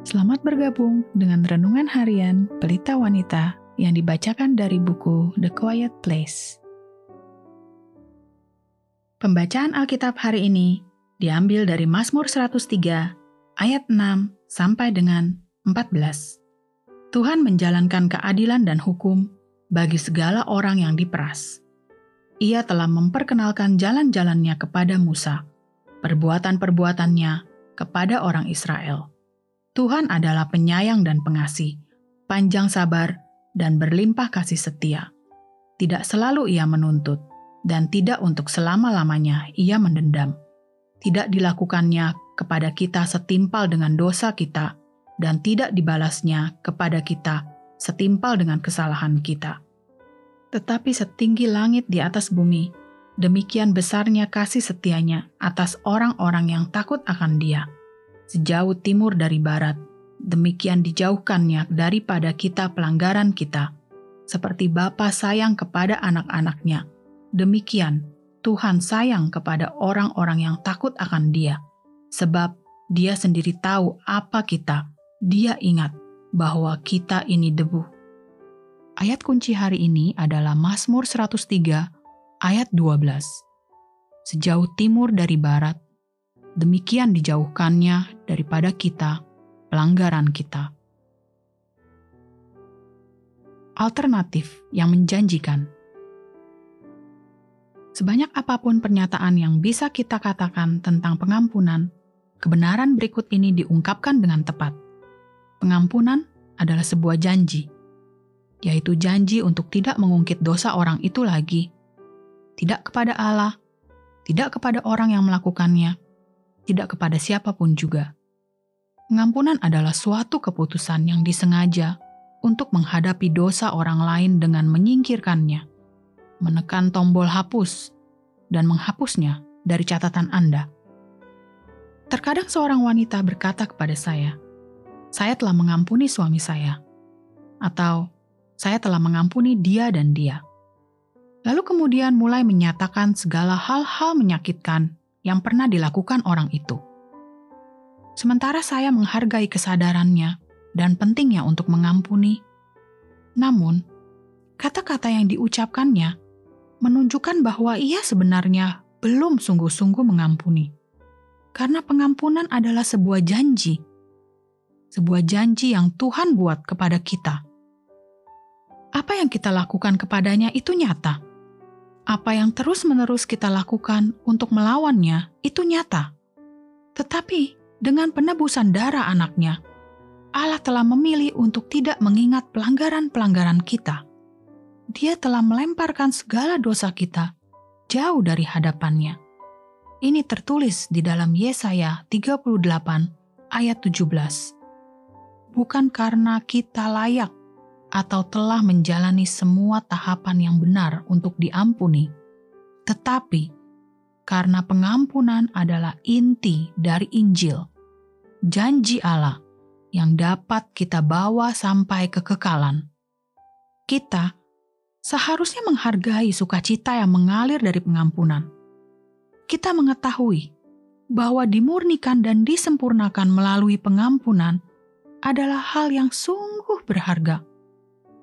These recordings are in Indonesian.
Selamat bergabung dengan Renungan Harian Pelita Wanita yang dibacakan dari buku The Quiet Place. Pembacaan Alkitab hari ini diambil dari Mazmur 103 ayat 6 sampai dengan 14. Tuhan menjalankan keadilan dan hukum bagi segala orang yang diperas. Ia telah memperkenalkan jalan-jalannya kepada Musa, perbuatan-perbuatannya kepada orang Israel. Tuhan adalah penyayang dan pengasih, panjang sabar, dan berlimpah kasih setia. Tidak selalu ia menuntut, dan tidak untuk selama-lamanya ia mendendam. Tidak dilakukannya kepada kita setimpal dengan dosa kita, dan tidak dibalasnya kepada kita setimpal dengan kesalahan kita. Tetapi setinggi langit di atas bumi, demikian besarnya kasih setianya atas orang-orang yang takut akan Dia. Sejauh timur dari barat, demikian dijauhkannya daripada kita pelanggaran kita, seperti Bapa sayang kepada anak-anaknya. Demikian Tuhan sayang kepada orang-orang yang takut akan Dia, sebab Dia sendiri tahu apa kita. Dia ingat bahwa kita ini debu. Ayat kunci hari ini adalah Mazmur 103 ayat 12. Sejauh timur dari barat, demikian dijauhkannya daripada kita pelanggaran kita. Alternatif yang menjanjikan. Sebanyak apa pun pernyataan yang bisa kita katakan tentang pengampunan, kebenaran berikut ini diungkapkan dengan tepat. Pengampunan adalah sebuah janji, yaitu janji untuk tidak mengungkit dosa orang itu lagi tidak kepada Allah, tidak kepada orang yang melakukannya, tidak kepada siapa pun juga. Pengampunan adalah suatu keputusan yang disengaja untuk menghadapi dosa orang lain dengan menyingkirkannya, menekan tombol hapus, dan menghapusnya dari catatan Anda. Terkadang seorang wanita berkata kepada saya, "Saya telah mengampuni suami saya," atau "Saya telah mengampuni dia dan dia." lalu kemudian mulai menyatakan segala hal-hal menyakitkan yang pernah dilakukan orang itu. Sementara saya menghargai kesadarannya dan pentingnya untuk mengampuni, namun kata-kata yang diucapkannya menunjukkan bahwa ia sebenarnya belum sungguh-sungguh mengampuni. Karena pengampunan adalah sebuah janji, sebuah janji yang Tuhan buat kepada kita. Apa yang kita lakukan kepadanya itu nyata apa yang terus-menerus kita lakukan untuk melawannya itu nyata. Tetapi dengan penebusan darah anaknya, Allah telah memilih untuk tidak mengingat pelanggaran-pelanggaran kita. Dia telah melemparkan segala dosa kita jauh dari hadapannya. Ini tertulis di dalam Yesaya 38 ayat 17. Bukan karena kita layak atau telah menjalani semua tahapan yang benar untuk diampuni, tetapi karena pengampunan adalah inti dari Injil, janji Allah yang dapat kita bawa sampai kekekalan. Kita seharusnya menghargai sukacita yang mengalir dari pengampunan. Kita mengetahui bahwa dimurnikan dan disempurnakan melalui pengampunan adalah hal yang sungguh berharga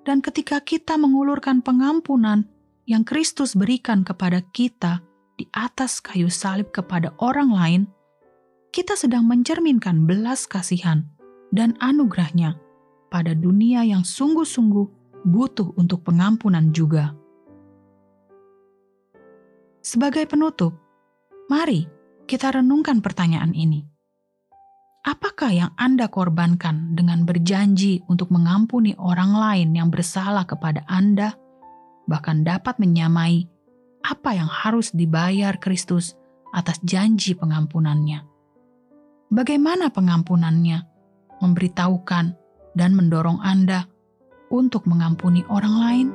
dan ketika kita mengulurkan pengampunan yang Kristus berikan kepada kita di atas kayu salib kepada orang lain, kita sedang mencerminkan belas kasihan dan anugerahnya pada dunia yang sungguh-sungguh butuh untuk pengampunan juga. Sebagai penutup, mari kita renungkan pertanyaan ini Apakah yang Anda korbankan dengan berjanji untuk mengampuni orang lain yang bersalah kepada Anda, bahkan dapat menyamai apa yang harus dibayar Kristus atas janji pengampunannya? Bagaimana pengampunannya memberitahukan dan mendorong Anda untuk mengampuni orang lain?